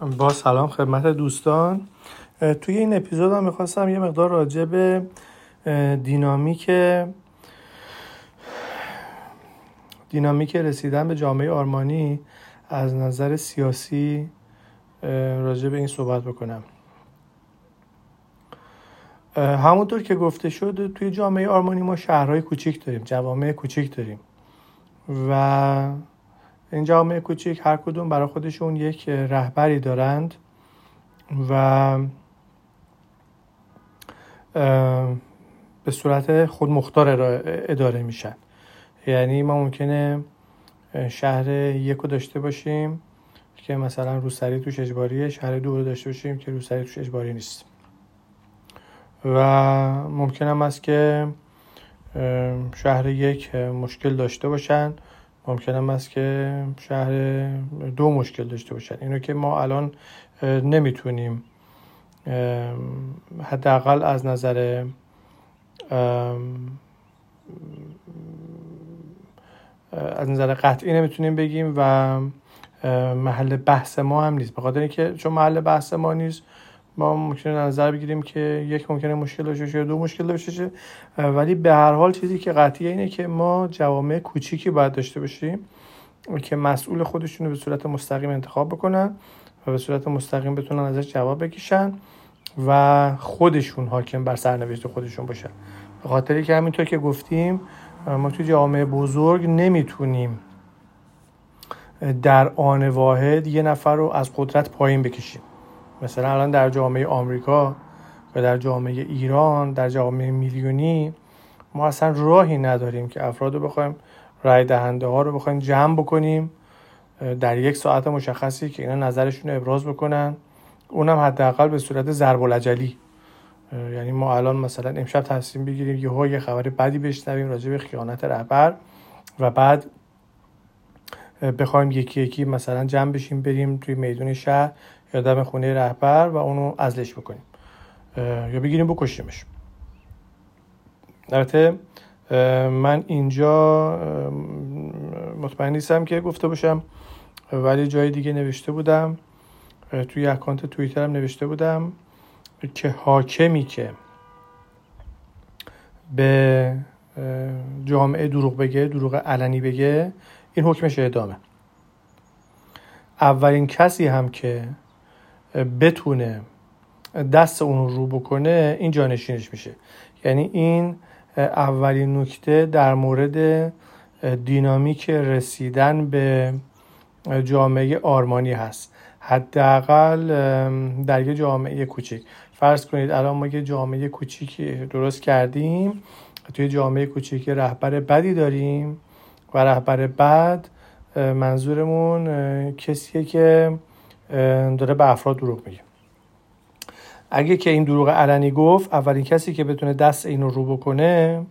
با سلام خدمت دوستان. توی این اپیزود هم می‌خواستم یه مقدار راجع به دینامیک دینامیک رسیدن به جامعه آرمانی از نظر سیاسی راجع به این صحبت بکنم. همونطور که گفته شد توی جامعه آرمانی ما شهرهای کوچیک داریم جوامع کوچیک داریم و این جامعه کوچیک هر کدوم برای خودشون یک رهبری دارند و به صورت خودمختار اداره میشن. یعنی ما ممکنه شهر یک رو داشته باشیم که مثلا روسری توش اجباریه شهر دو رو داشته باشیم که روسری توش اجباری نیست. و ممکن هم است که شهر یک مشکل داشته باشن. ممکن است که شهر دو مشکل داشته باشن. اینو که ما الان نمی‌تونیم حداقل از نظر از نظر قطعی نمی‌تونیم بگیم و محل بحث ما هم نیست. بخاطر اینکه چون محل بحث ما نیست ما ممکنه نظر بگیریم که یک ممکنه مشکل داشته باشه دو مشکل داشته باشه. ولی به هر حال چیزی که قطعیه اینه که ما جوامع کوچیکی باید داشته باشیم که مسئول خودشون رو به صورت مستقیم انتخاب بکنن و به صورت مستقیم بتونن ازش جواب بکشن و خودشون حاکم بر سرنوشت خودشون باشن. به خاطری که همینطور که گفتیم ما توی جامعه بزرگ نمی‌تونیم در آن واحد یه نفر رو از قدرت پایین بکشیم. مثلا الان در جامعه آمریکا و در جامعه ایران در جامعه میلیونی ما اصلا راهی نداریم که افراد رو بخوایم رای دهنده ها رو بخوایم جمع بکنیم. در یک ساعت مشخصی که اینا نظرشون رو ابراز بکنن. اونم حداقل به صورت ضرب العجلی. یعنی ما الان مثلا امشب تصمیم بگیریم یهو یه خبر بدی بشنویم راجع به خیانت رهبر و بعد بخوایم یکی یکی مثلا جمع بشیم بریم توی میدون شهر. یا دم خونه رهبر و اونو ازلش بکنیم. یا بگیریم بکشیمش. البته من اینجا مطمئن نیستم که گفته باشم ولی جای دیگه نوشته بودم. توی اکانت توییترم نوشته بودم که حاکمی که به جامعه دروغ بگه دروغ علنی بگه این حکمش اعدامه اولین کسی هم که بتونه دست اون رو بکنه این جانشینش میشه. یعنی این اولین نکته در مورد دینامیک رسیدن به جامعه آرمانی هست. حداقل در یه جامعه کوچیک فرض کنید الان ما یه جامعه کوچیکی درست کردیم توی جامعه کوچیک رهبر بدی داریم و رهبر بد منظورمون کسیه که داره به افراد دروغ میگه. اگه که این دروغ علنی گفت اولین کسی که بتونه دست اینو رو بکنه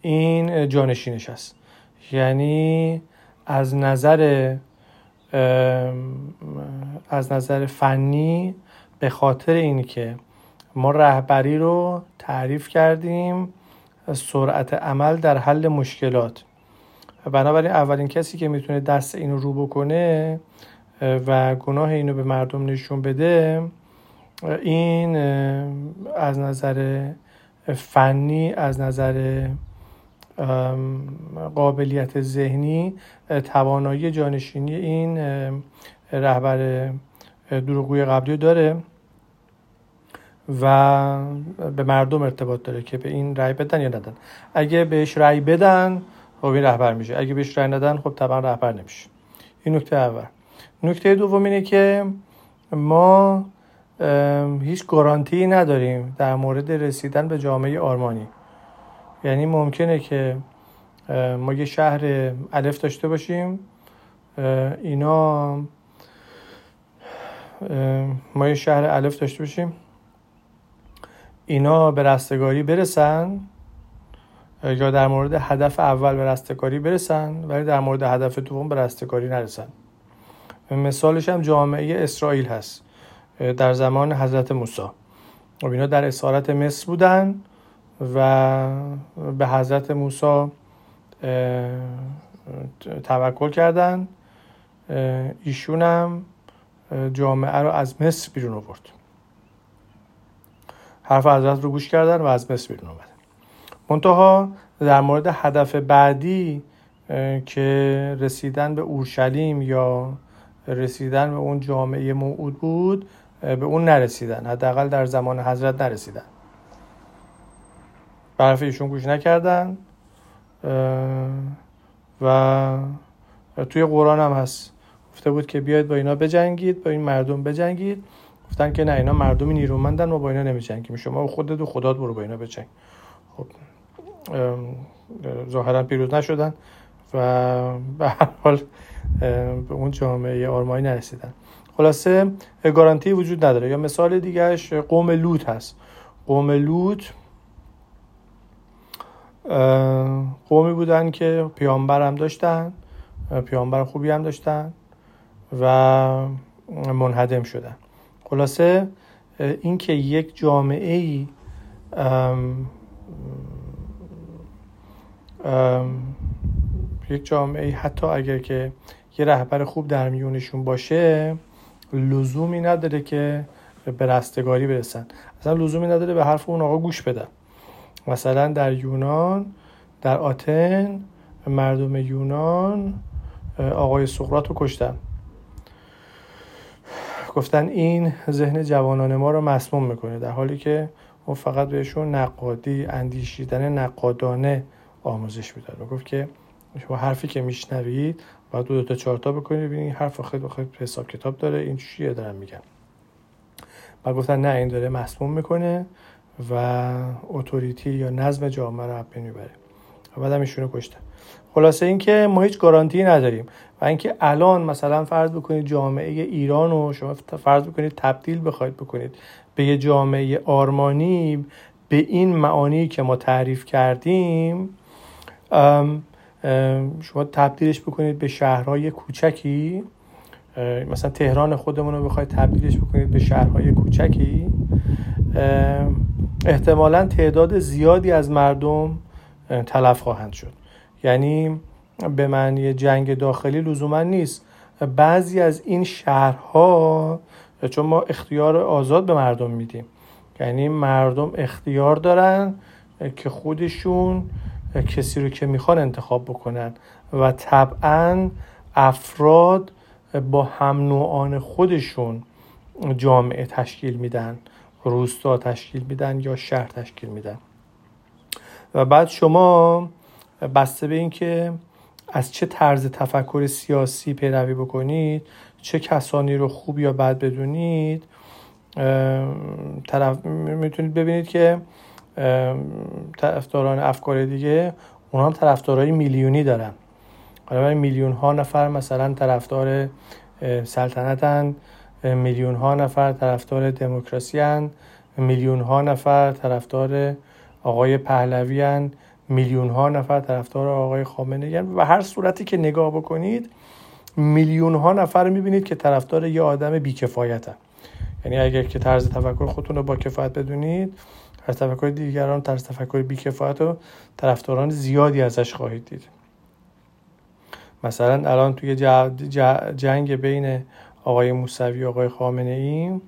این جانشینش هست یعنی از نظر از نظر فنی به خاطر اینکه ما رهبری رو تعریف کردیم سرعت عمل در حل مشکلات. بنابراین اولین کسی که می‌تونه دست اینو رو بکنه و گناه اینو به مردم نشون بده این از نظر فنی از نظر قابلیت ذهنی توانایی جانشینی این رهبر دروغگوی قبلی داره و به مردم ارتباط داره که به این رأی بدن یا ندن. اگه بهش رأی بدن خب این رهبر میشه. اگه بهش رأی ندن خب طبعا رهبر نمیشه. این نکته اول. نکته دوم اینه که ما هیچ گارانتی نداریم در مورد رسیدن به جامعه آرمانی. یعنی ممکنه که ما یه شهر الف داشته باشیم اینا ما یه شهر الف داشته باشیم اینا به رستگاری برسن یا در مورد هدف اول به رستگاری برسن ولی در مورد هدف دوم به رستگاری نرسن. مثالش هم جامعه اسرائیل هست در زمان حضرت موسی. و اینا در اسارت مصر بودن و به حضرت موسی توکل کردن. ایشون هم جامعه رو از مصر بیرون آورد. حرف حضرت رو گوش کردن و از مصر بیرون آمدن. منتها در مورد هدف بعدی که رسیدن به اورشلیم یا رسیدن به اون جامعه موعود بود به اون نرسیدن. حداقل در زمان حضرت نرسیدن. به ایشون گوش نکردن و توی قرآن هم هست. گفته بود که بیاید با اینا بجنگید با این مردم بجنگید. گفتن که نه اینا مردمی نیرومندن و با اینا نمیجنگیم. شما خودت و خدات برو با اینا بجنگ. خب ظاهرا پیروز نشدن. و به هر حال به اون جامعه آرمانی نرسیدن. خلاصه گارانتی وجود نداره. یا مثال دیگرش قوم لوط هست. قوم لوط قومی بودن که پیامبر هم داشتن پیامبر خوبی هم داشتن و منهدم شدن. خلاصه اینکه یک جامعه ای یک جامعه حتی اگر که یه رهبر خوب در میونشون باشه لزومی نداره که به رستگاری برسن. اصلا لزومی نداره به حرف اون آقا گوش بدن. مثلا در یونان در آتن مردم یونان آقای سقراط رو کشتن. گفتن این ذهن جوانان ما رو مسموم می‌کنه در حالی که اون فقط بهشون نقادی اندیشیدن نقادانه آموزش می‌داد. و گفت که شما حرفی که میشنوید باید دو, دو تا چهار تا بکنید ببینید حرف خیلی خیلی حساب کتاب داره این چیه دارن میگن. و گفتن نه این داره مسموم می‌کنه و اتوریتی یا نظم جامعه رو بین می‌بره. و بعد هم ایشونو کشتن خلاصه اینکه ما هیچ گارانتی نداریم و اینکه الان مثلا فرض بکنید جامعه ایران رو شما فرض بکنید تبدیل بخواید بکنید به یه جامعه آرمانی به این معانی که ما تعریف کردیم شما تبدیلش بکنید به شهرهای کوچکی. مثلا تهران خودمون رو بخواید تبدیلش بکنید به شهرهای کوچکی. احتمالا تعداد زیادی از مردم تلف خواهند شد. یعنی به معنی جنگ داخلی لزوما نیست. بعضی از این شهرها چون ما اختیار آزاد به مردم میدیم. یعنی مردم اختیار دارن که خودشون کسی رو که می‌خوان انتخاب بکنن. و طبعا افراد با هم نوعان خودشون جامعه تشکیل میدن روستا تشکیل میدن یا شهر تشکیل میدن. و بعد شما بسته به اینکه از چه طرز تفکر سیاسی پیروی بکنید چه کسانی رو خوب یا بد بدونید طرف می‌تونید ببینید که طرفداران افکار دیگه اونها هم طرفدارای میلیونی دارن. حالا میلیون ها نفر مثلا طرفدار سلطنتن میلیون ها نفر طرفدار دموکراسی میلیون ها نفر طرفدار آقای پهلوی میلیون ها نفر طرفدار آقای خامنه و هر صورتی که نگاه بکنید میلیون ها نفر می‌بینید که طرفدار یه آدم بیکفایتن. یعنی اگر که طرز تفکر خودتون رو با کفایت بدونید طرز تفکر دیگران طرز تفکر بیکفایت و طرفداران زیادی ازش خواهید دید. مثلا الان توی جنگ بین آقای موسوی و آقای خامنه ای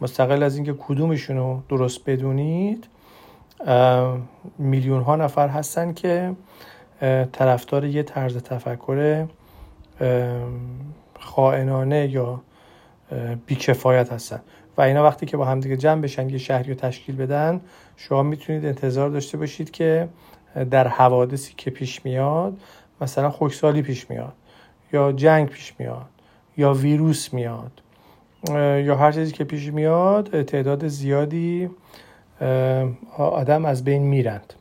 مستقل از اینکه کدومشون رو درست بدونید میلیون ها نفر هستن که طرفدار یه طرز تفکر خائنانه یا بیکفایت هستن. و اینا وقتی که با همدیگه جمع بشن یه شهری رو تشکیل بدن شما می‌تونید انتظار داشته باشید که در حوادثی که پیش میاد مثلا خوشسالی پیش میاد یا جنگ پیش میاد یا ویروس میاد یا هر چیزی که پیش میاد تعداد زیادی آدم از بین میرند.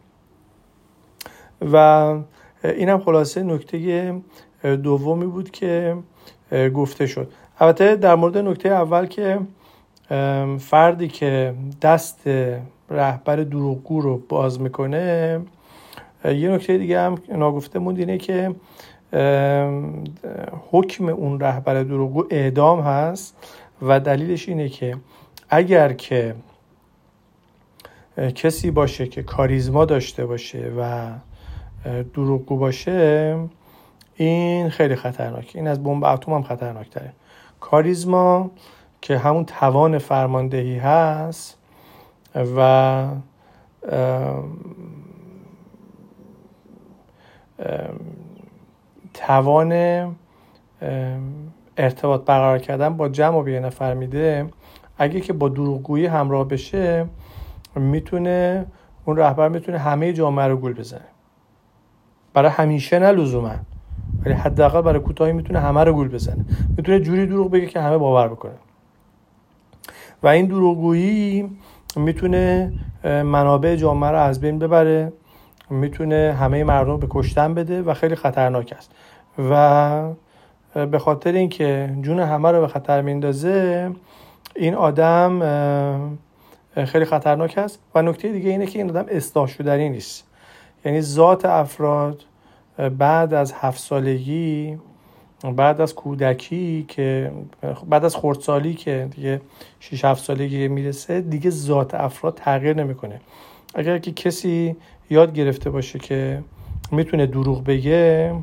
و اینم خلاصه نکته دومی بود که گفته شد. البته در مورد نکته اول که فردی که دست رهبر دروغگو رو باز می‌کنه یه نکته دیگه هم ناگفته موند اینه که حکم اون رهبر دروغگو اعدام هست و دلیلش اینه که اگر که کسی باشه که کاریزما داشته باشه و دروغگو باشه این خیلی خطرناک این از بمب اتم هم خطرناکتره. کاریزما که همون توان فرماندهی هست و توان ارتباط برقرار کردن با جمع و نفر میده. اگه که با دروغگویی همراه بشه می‌تونه اون رهبر می‌تونه همه جامعه رو گول بزنه. برای همیشه نه لزوما. ولی حداقل برای کوتاهی می‌تونه همه رو گول بزنه. می‌تونه جوری دروغ بگه که همه باور بکنه. و این دروغگویی می‌تونه منابع جامعه رو از بین ببره می‌تونه همه مردم به کشتن بده و خیلی خطرناک است. و به خاطر اینکه جون همه رو به خطر میندازه این آدم خیلی خطرناک است. و نکته دیگه اینه که این آدم اصلاح شدنی نیست. یعنی ذات افراد بعد از هفت سالگی بعد از کودکی که بعد از خردسالی که دیگه 6 7 سالگی می‌رسه دیگه ذات افراد تغییر نمی‌کنه. اگر که کسی یاد گرفته باشه که می‌تونه دروغ بگه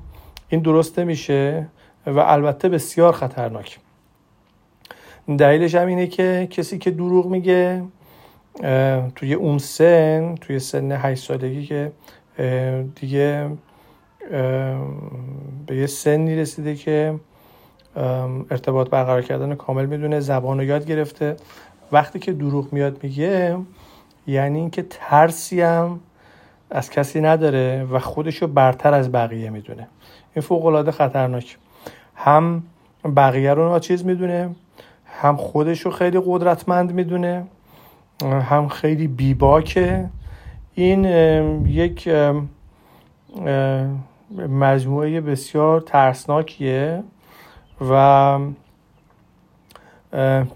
این درست نمیشه و البته بسیار خطرناک. دلیلش هم اینه که کسی که دروغ میگه توی اون سن توی سن 8 سالگی که دیگه به یه سنی رسیده که ارتباط برقرار کردن کامل می‌دونه زبان رو یاد گرفته. وقتی که دروغ میاد میگه یعنی اینکه ترسی هم از کسی نداره و خودشو برتر از بقیه می‌دونه. این فوق العاده خطرناک. هم بقیه رو ناچیز می‌دونه هم خودشو خیلی قدرتمند می‌دونه هم خیلی بیباکه. این یک مجموعه بسیار ترسناکیه و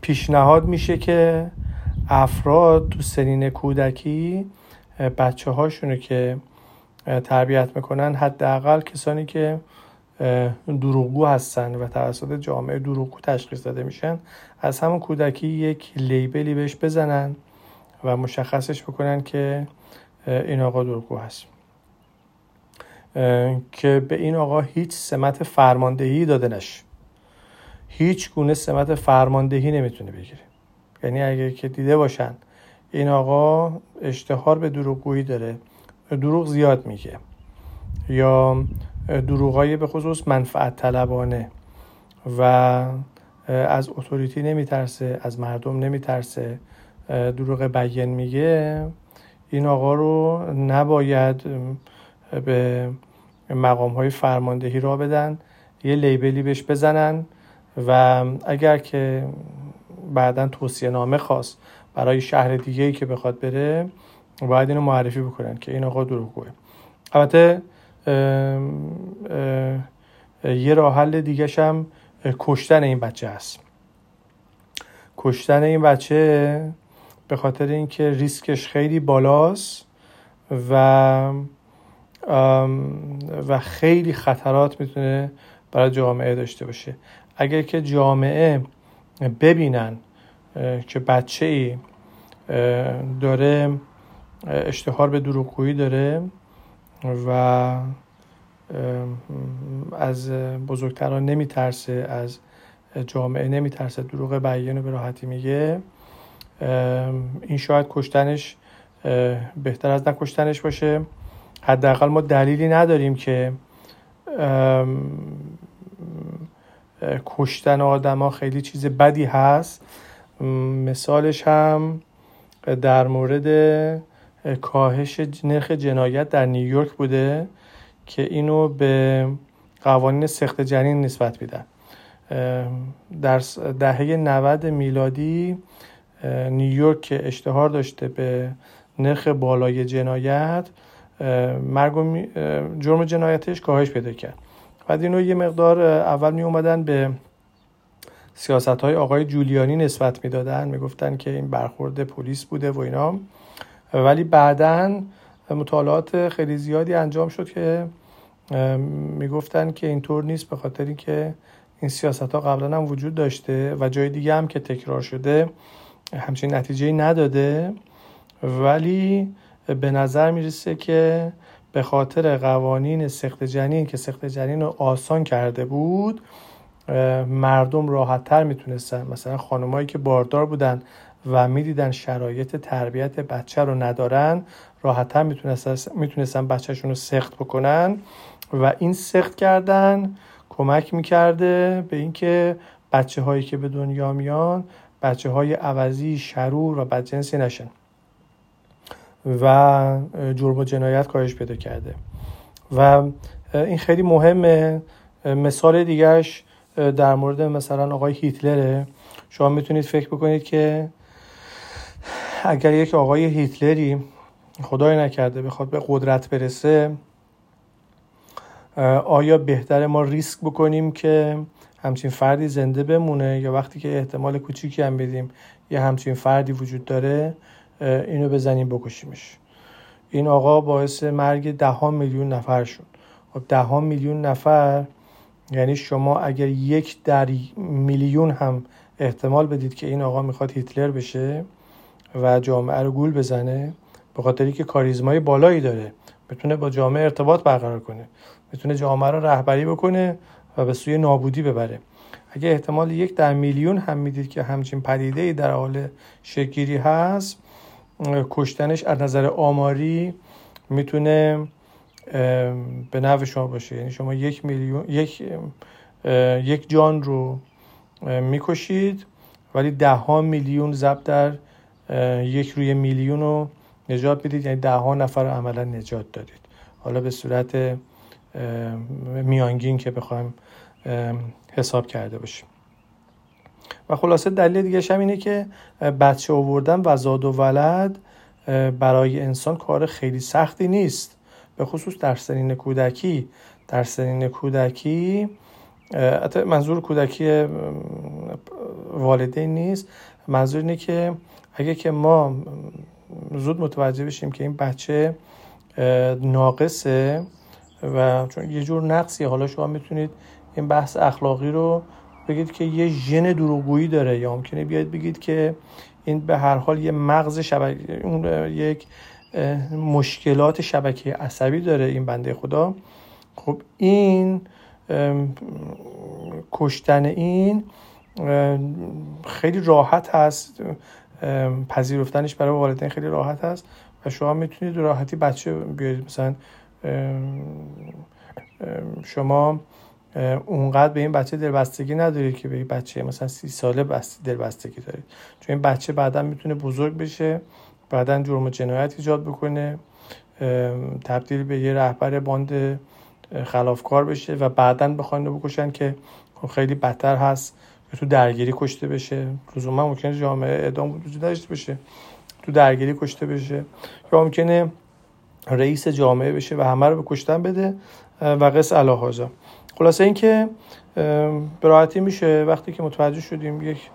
پیشنهاد میشه که افراد تو سنین کودکی بچه هاشونو که تربیت می‌کنن حداقل کسانی که دروغگو هستن و توسط جامعه دروغگو تشخیص داده میشن از همون کودکی یک لیبلی بهش بزنن و مشخصش بکنن که این آقا دروغگو هست. که به این آقا هیچ سمت فرماندهی داده نشه. هیچ گونه سمت فرماندهی نمی‌تونه بگیره. یعنی اگه که دیده باشن این آقا اشتهار به دروغگویی داره دروغ زیاد میگه. یا دروغای به خصوص منفعت طلبانه و از اتوریتی نمیترسه از مردم نمیترسه دروغ بیان میگه. این آقا رو نباید به مقام های فرماندهی را بدن یه لیبلی بهش بزنن و اگر که بعدا توصیه نامه خواست برای شهر دیگه ای که بخواد بره باید اینو معرفی بکنن که این آقا دروغگوه البته یه راه حل دیگه هم کشتن این بچه هست کشتن این بچه به خاطر اینکه ریسکش خیلی بالاست و و خیلی خطرات می‌تونه برای جامعه داشته باشه. اگر که جامعه ببینن که بچه ای داره اشتهار به دروغگویی داره و از بزرگتران نمیترسه از جامعه نمیترسه دروغ بیان به راحتی میگه این شاید کشتنش بهتر از نکشتنش باشه. حداقل ما دلیلی نداریم که کشتن آدم ها خیلی چیز بدی هست. مثالش هم در مورد کاهش نرخ جنایت در نیویورک بوده که اینو به قوانین سخت جنین نسبت میدن در دهه 90 میلادی نیویورک که اشتهار داشته به نرخ بالای جنایت مرگ و جرم جنایتش کاهش پیدا کرد. بعد اینو یه مقدار اول می اومدن به سیاست های آقای جولیانی نسبت می‌دادن. می‌گفتن که این برخورد پلیس بوده و اینا. ولی بعدا مطالعات خیلی زیادی انجام شد که می‌گفتن که اینطور نیست به خاطر اینکه این سیاست ها قبلا هم وجود داشته و جای دیگه هم که تکرار شده همچین نتیجه نداده. ولی به نظر می‌رسه که به خاطر قوانین سخت جنین که سخت جنین رو آسان کرده بود مردم راحت تر می‌تونستن. مثلا خانمایی که باردار بودن و می‌دیدن شرایط تربیت بچه رو ندارن راحتتر می‌تونستن می‌تونستن بچهشون رو سخت بکنن و این سخت کردن کمک می‌کرده به اینکه بچه هایی که به دنیا میان بچه های عوضی شرور و بدجنسی نشن. و جرم و جنایت کاهش پیدا کرده. و این خیلی مهمه. مثال دیگرش در مورد مثلا آقای هیتلره. شما می‌تونید فکر بکنید که اگر یک آقای هیتلری خدای نکرده بخواد به قدرت برسه آیا بهتر ما ریسک بکنیم که همچین فردی زنده بمونه؟ یا وقتی که احتمال کوچیکی هم بدیم یه همچین فردی وجود داره اینو بزنیم بکشیمش. این آقا باعث مرگ ده میلیون نفر شد خب ده میلیون نفر یعنی شما اگر یک در میلیون هم احتمال بدید که این آقا می‌خواد هیتلر بشه و جامعه رو گول بزنه به خاطری که کاریزمای بالایی داره بتونه با جامعه ارتباط برقرار کنه بتونه جامعه رو رهبری بکنه و به سوی نابودی ببره. اگه احتمال یک در میلیون هم می‌دید که همچین پدیده ای در حال شکیری هست کشتنش از نظر آماری می‌تونه به نفع شما باشه. یعنی شما یک میلیون یک یک جان رو می‌کشید ولی ده ها میلیون ضرب در یک روی میلیون رو نجات بدید یعنی ده ها نفر رو عملا نجات دادید. حالا به صورت میانگین که بخوایم حساب کرده باشیم. خلاصه دلیل دیگه هم اینه که بچه آوردن و زاد و ولد برای انسان کار خیلی سختی نیست. به خصوص در سنین کودکی. در سنین کودکی منظور کودکی والدین نیست. منظور اینه که اگه که ما زود متوجه بشیم که این بچه ناقصه و چون یه جور نقصی حالا شما می‌تونید این بحث اخلاقی رو بگید که یه ژن دروغگویی داره یا ممکنه بیاید بگید که این به هر حال یه مغز شبکه اون یک مشکلات شبکه عصبی داره این بنده خدا. خب این کشتن این خیلی راحت هست پذیرفتنش برای والدین خیلی راحت هست و شما می‌تونید راحتی بچه بیارید. مثلا شما اونقدر به این بچه دلبستگی ندارید که به این بچه مثلا سی ساله دلبستگی دارید چون این بچه بعدا می‌تونه بزرگ بشه بعدا جرم و جنایت ایجاد بکنه تبدیل به یه رهبر باند خلافکار بشه و بعدا بخواین بکشن که خیلی بدتر هست تو درگیری کشته بشه. لزوما ممکنه جامعه اعدام وجود داشته بشه تو درگیری کشته بشه. یا ممکنه رئیس جامعه بشه و همه رو به کشتن بده. و قص علا خلاصه اینکه به راحتی میشه وقتی که متوجه شدیم یک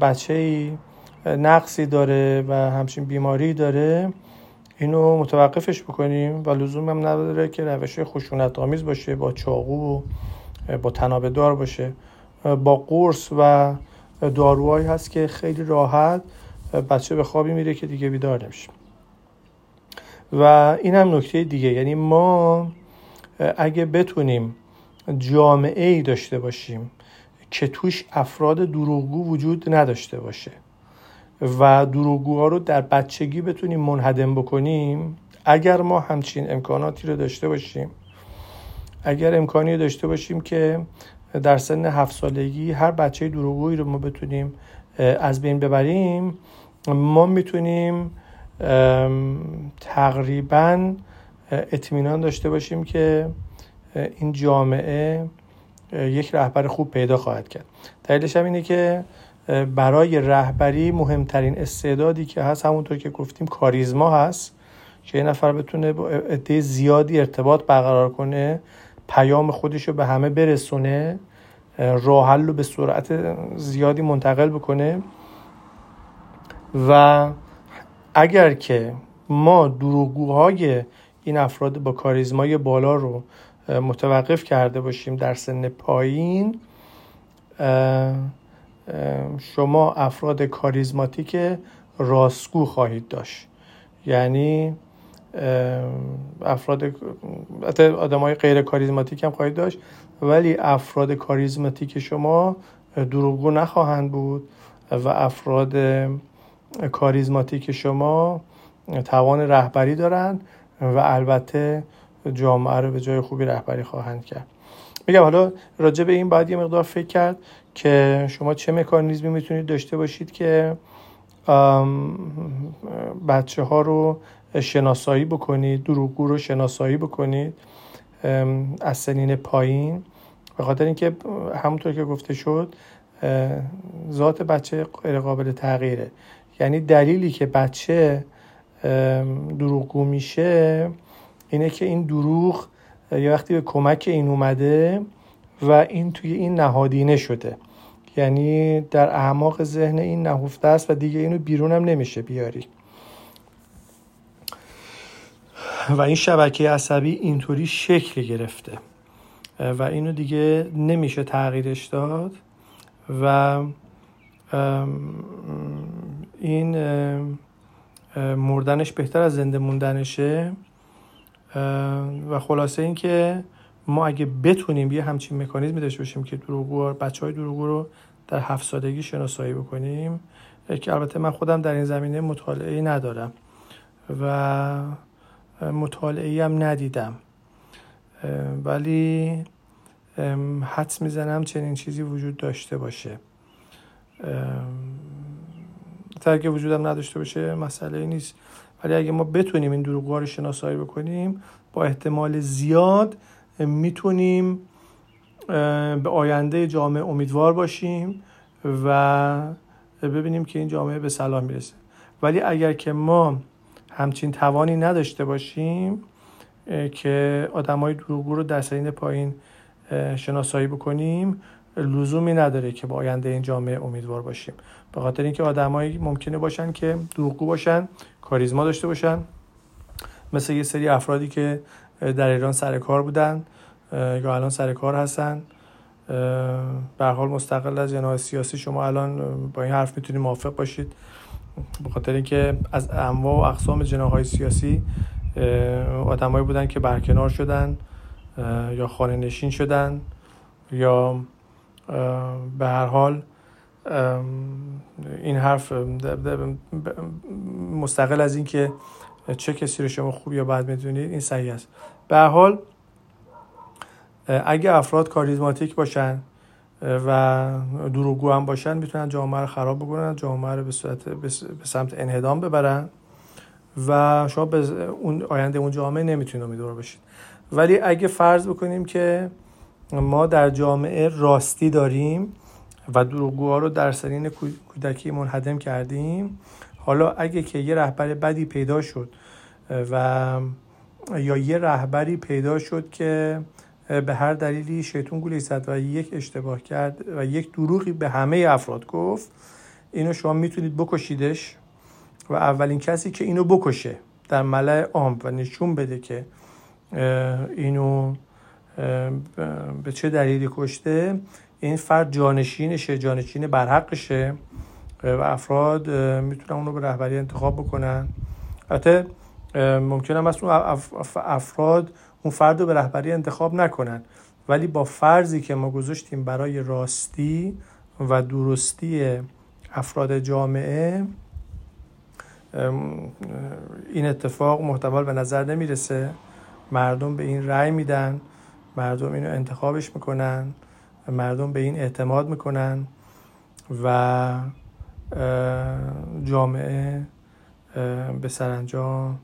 بچه ای نقصی داره و همچین بیماری داره اینو متوقفش بکنیم و لزوم هم نداره که روش خشونت آمیز باشه با چاقو و با تنابه دار باشه با قرص و داروهایی هست که خیلی راحت بچه به خوابی میره که دیگه بیدار نمیشه. و این هم نکته دیگه یعنی ما اگه بتونیم جامعه ای داشته باشیم که توش افراد دروغگو وجود نداشته باشه و دروغگوها رو در بچگی بتونیم منهدم بکنیم اگر ما همچین امکاناتی رو داشته باشیم اگر امکانی داشته باشیم که در سن هفت سالگی هر بچه دروغگویی رو ما بتونیم از بین ببریم ما می‌تونیم تقریبا اطمینان داشته باشیم که این جامعه یک رهبر خوب پیدا خواهد کرد. دلیلش هم اینه که برای رهبری مهمترین استعدادی که هست همونطور که گفتیم کاریزما هست که یه نفر بتونه با عده زیادی ارتباط برقرار کنه پیام خودش رو به همه برسونه راه رو به سرعت زیادی منتقل بکنه. و اگر که ما دروغگوهای این افراد با کاریزمای بالا رو متوقف کرده باشیم در سن پایین شما افراد کاریزماتیک راستگو خواهید داشت. یعنی افراد آدم های غیر کاریزماتیک هم خواهید داشت ولی افراد کاریزماتیک شما دروغگو نخواهند بود و افراد کاریزماتیک شما توان رهبری دارند و البته جامعه رو به جای خوبی رهبری خواهند کرد. میگم حالا راجع به این باید یه مقدار فکر کرد که شما چه مکانیزمی می‌تونید داشته باشید که بچه ها رو شناسایی بکنید دروغگو رو شناسایی بکنید از سنین پایین. به خاطر اینکه همونطور که گفته شد ذات بچه غیر قابل تغییره. یعنی دلیلی که بچه دروغگو میشه اینه که این دروغ یه وقتی به کمک این اومده و این توی این نهادینه شده. یعنی در اعماق ذهن این نهفته است و دیگه اینو بیرون هم نمیشه بیاری. و این شبکه عصبی اینطوری شکل گرفته. و اینو دیگه نمیشه تغییرش داد و این مردنش بهتر از زنده موندنشه. و خلاصه اینکه ما اگه بتونیم یه همچین مکانیزمی داشته باشیم که دروغگو بچه های دروغگو رو در هفت سالگی شناسایی بکنیم که البته من خودم در این زمینه مطالعه ندارم و مطالعه هم ندیدم. ولی حدس می‌زنم چنین چیزی وجود داشته باشه. که وجودم نداشته باشه مسئله نیست. ولی اگه ما بتونیم این دروغ رو شناسایی بکنیم با احتمال زیاد می‌تونیم به آینده جامعه امیدوار باشیم و ببینیم که این جامعه به سلام می‌رسه. ولی اگر که ما همچین توانی نداشته باشیم که آدم های دروغگو رو در سرین پایین شناسایی بکنیم لزومی نداره که با آینده این جامعه امیدوار باشیم. به خاطر اینکه آدمایی ممکنه باشن که دروغگو باشن کاریزما داشته باشن. مثل یه سری افرادی که در ایران سر کار بودن یا الان سر کار هستن. به حال مستقل از جناح سیاسی شما الان با این حرف می‌تونید موافق باشید. به خاطر اینکه از انواع و اقسام جناح های سیاسی آدمایی بودن که برکنار شدن یا خانه نشین شدن یا به هر حال این حرف مستقل از اینکه چه کسی رو شما خوب یا بد می‌دونید این صحیح است. به هر حال اگه افراد کاریزماتیک باشن و دروغگو هم باشن می‌تونن جامعه رو خراب بکنن جامعه رو به صورت به سمت انهدام ببرن و شما به اون آینده اون جامعه نمی‌تونید امیدوار باشید ولی اگه فرض بکنیم که ما در جامعه راستی داریم و دروغگوها رو در سنین کودکی منهدم کردیم. حالا اگه که یه رهبر بدی پیدا شد و یا یه رهبری پیدا شد که به هر دلیلی شیطون گولی زد و یک اشتباه کرد و یک دروغی به همه افراد گفت اینو شما می‌تونید بکشیدش و اولین کسی که اینو بکشه در ملع عام و نشون بده که اینو به چه دلیلی کشته؟ این فرد جانشینشه جانشین برحقشه و افراد می‌تونن اونو به رهبری انتخاب بکنن. البته ممکن هم اون افراد اون فرد رو به رهبری انتخاب نکنن. ولی با فرضی که ما گذاشتیم برای راستی و درستی افراد جامعه این اتفاق محتمل به نظر نمی‌رسه. مردم به این رأی میدن. مردم اینو انتخابش می‌کنن مردم به این اعتماد می‌کنن و جامعه به سرانجام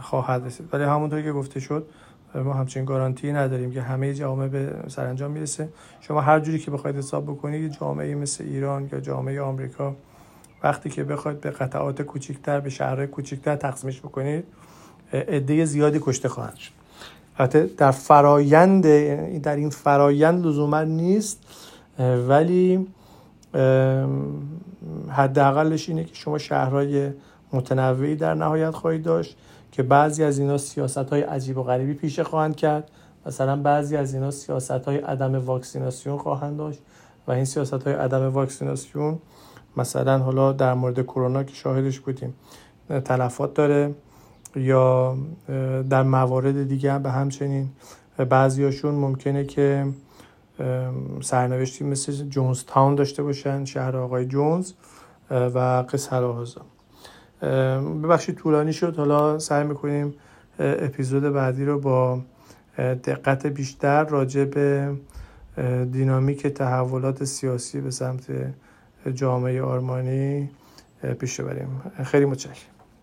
خواهد رسید. ولی همونطور که گفته شد ما همچین گارانتی نداریم که همه جامعه به سرانجام می‌رسه. شما هر جوری که بخواید حساب بکنید جامعه مثل ایران یا جامعه آمریکا وقتی که بخواید به قطعات کوچکتر به شهرهای کوچکتر تقسیمش بکنید عده زیادی کشته خواهند شد. البته در فرایند در این فرایند لزوما نیست ولی حداقلش اینه که شما شهرهای متنوعی در نهایت خواهید داشت که بعضی از اینا سیاست های عجیب و غریبی پیشه خواهند کرد. مثلا بعضی از اینا سیاست های عدم واکسیناسیون خواهند داشت و این سیاست های عدم واکسیناسیون مثلا حالا در مورد کرونا که شاهدش بودیم تلفات داره. یا در موارد دیگه به همچنین. بعضیاشون ممکنه که سرنوشتی مثل جونز تاون داشته باشن شهر آقای جونز و قصه هازا ببخشید طولانی شد. حالا سعی می‌کنیم اپیزود بعدی رو با دقت بیشتر راجع به دینامیک تحولات سیاسی به سمت جامعه آرمانی پیش بریم خیلی متشکرم.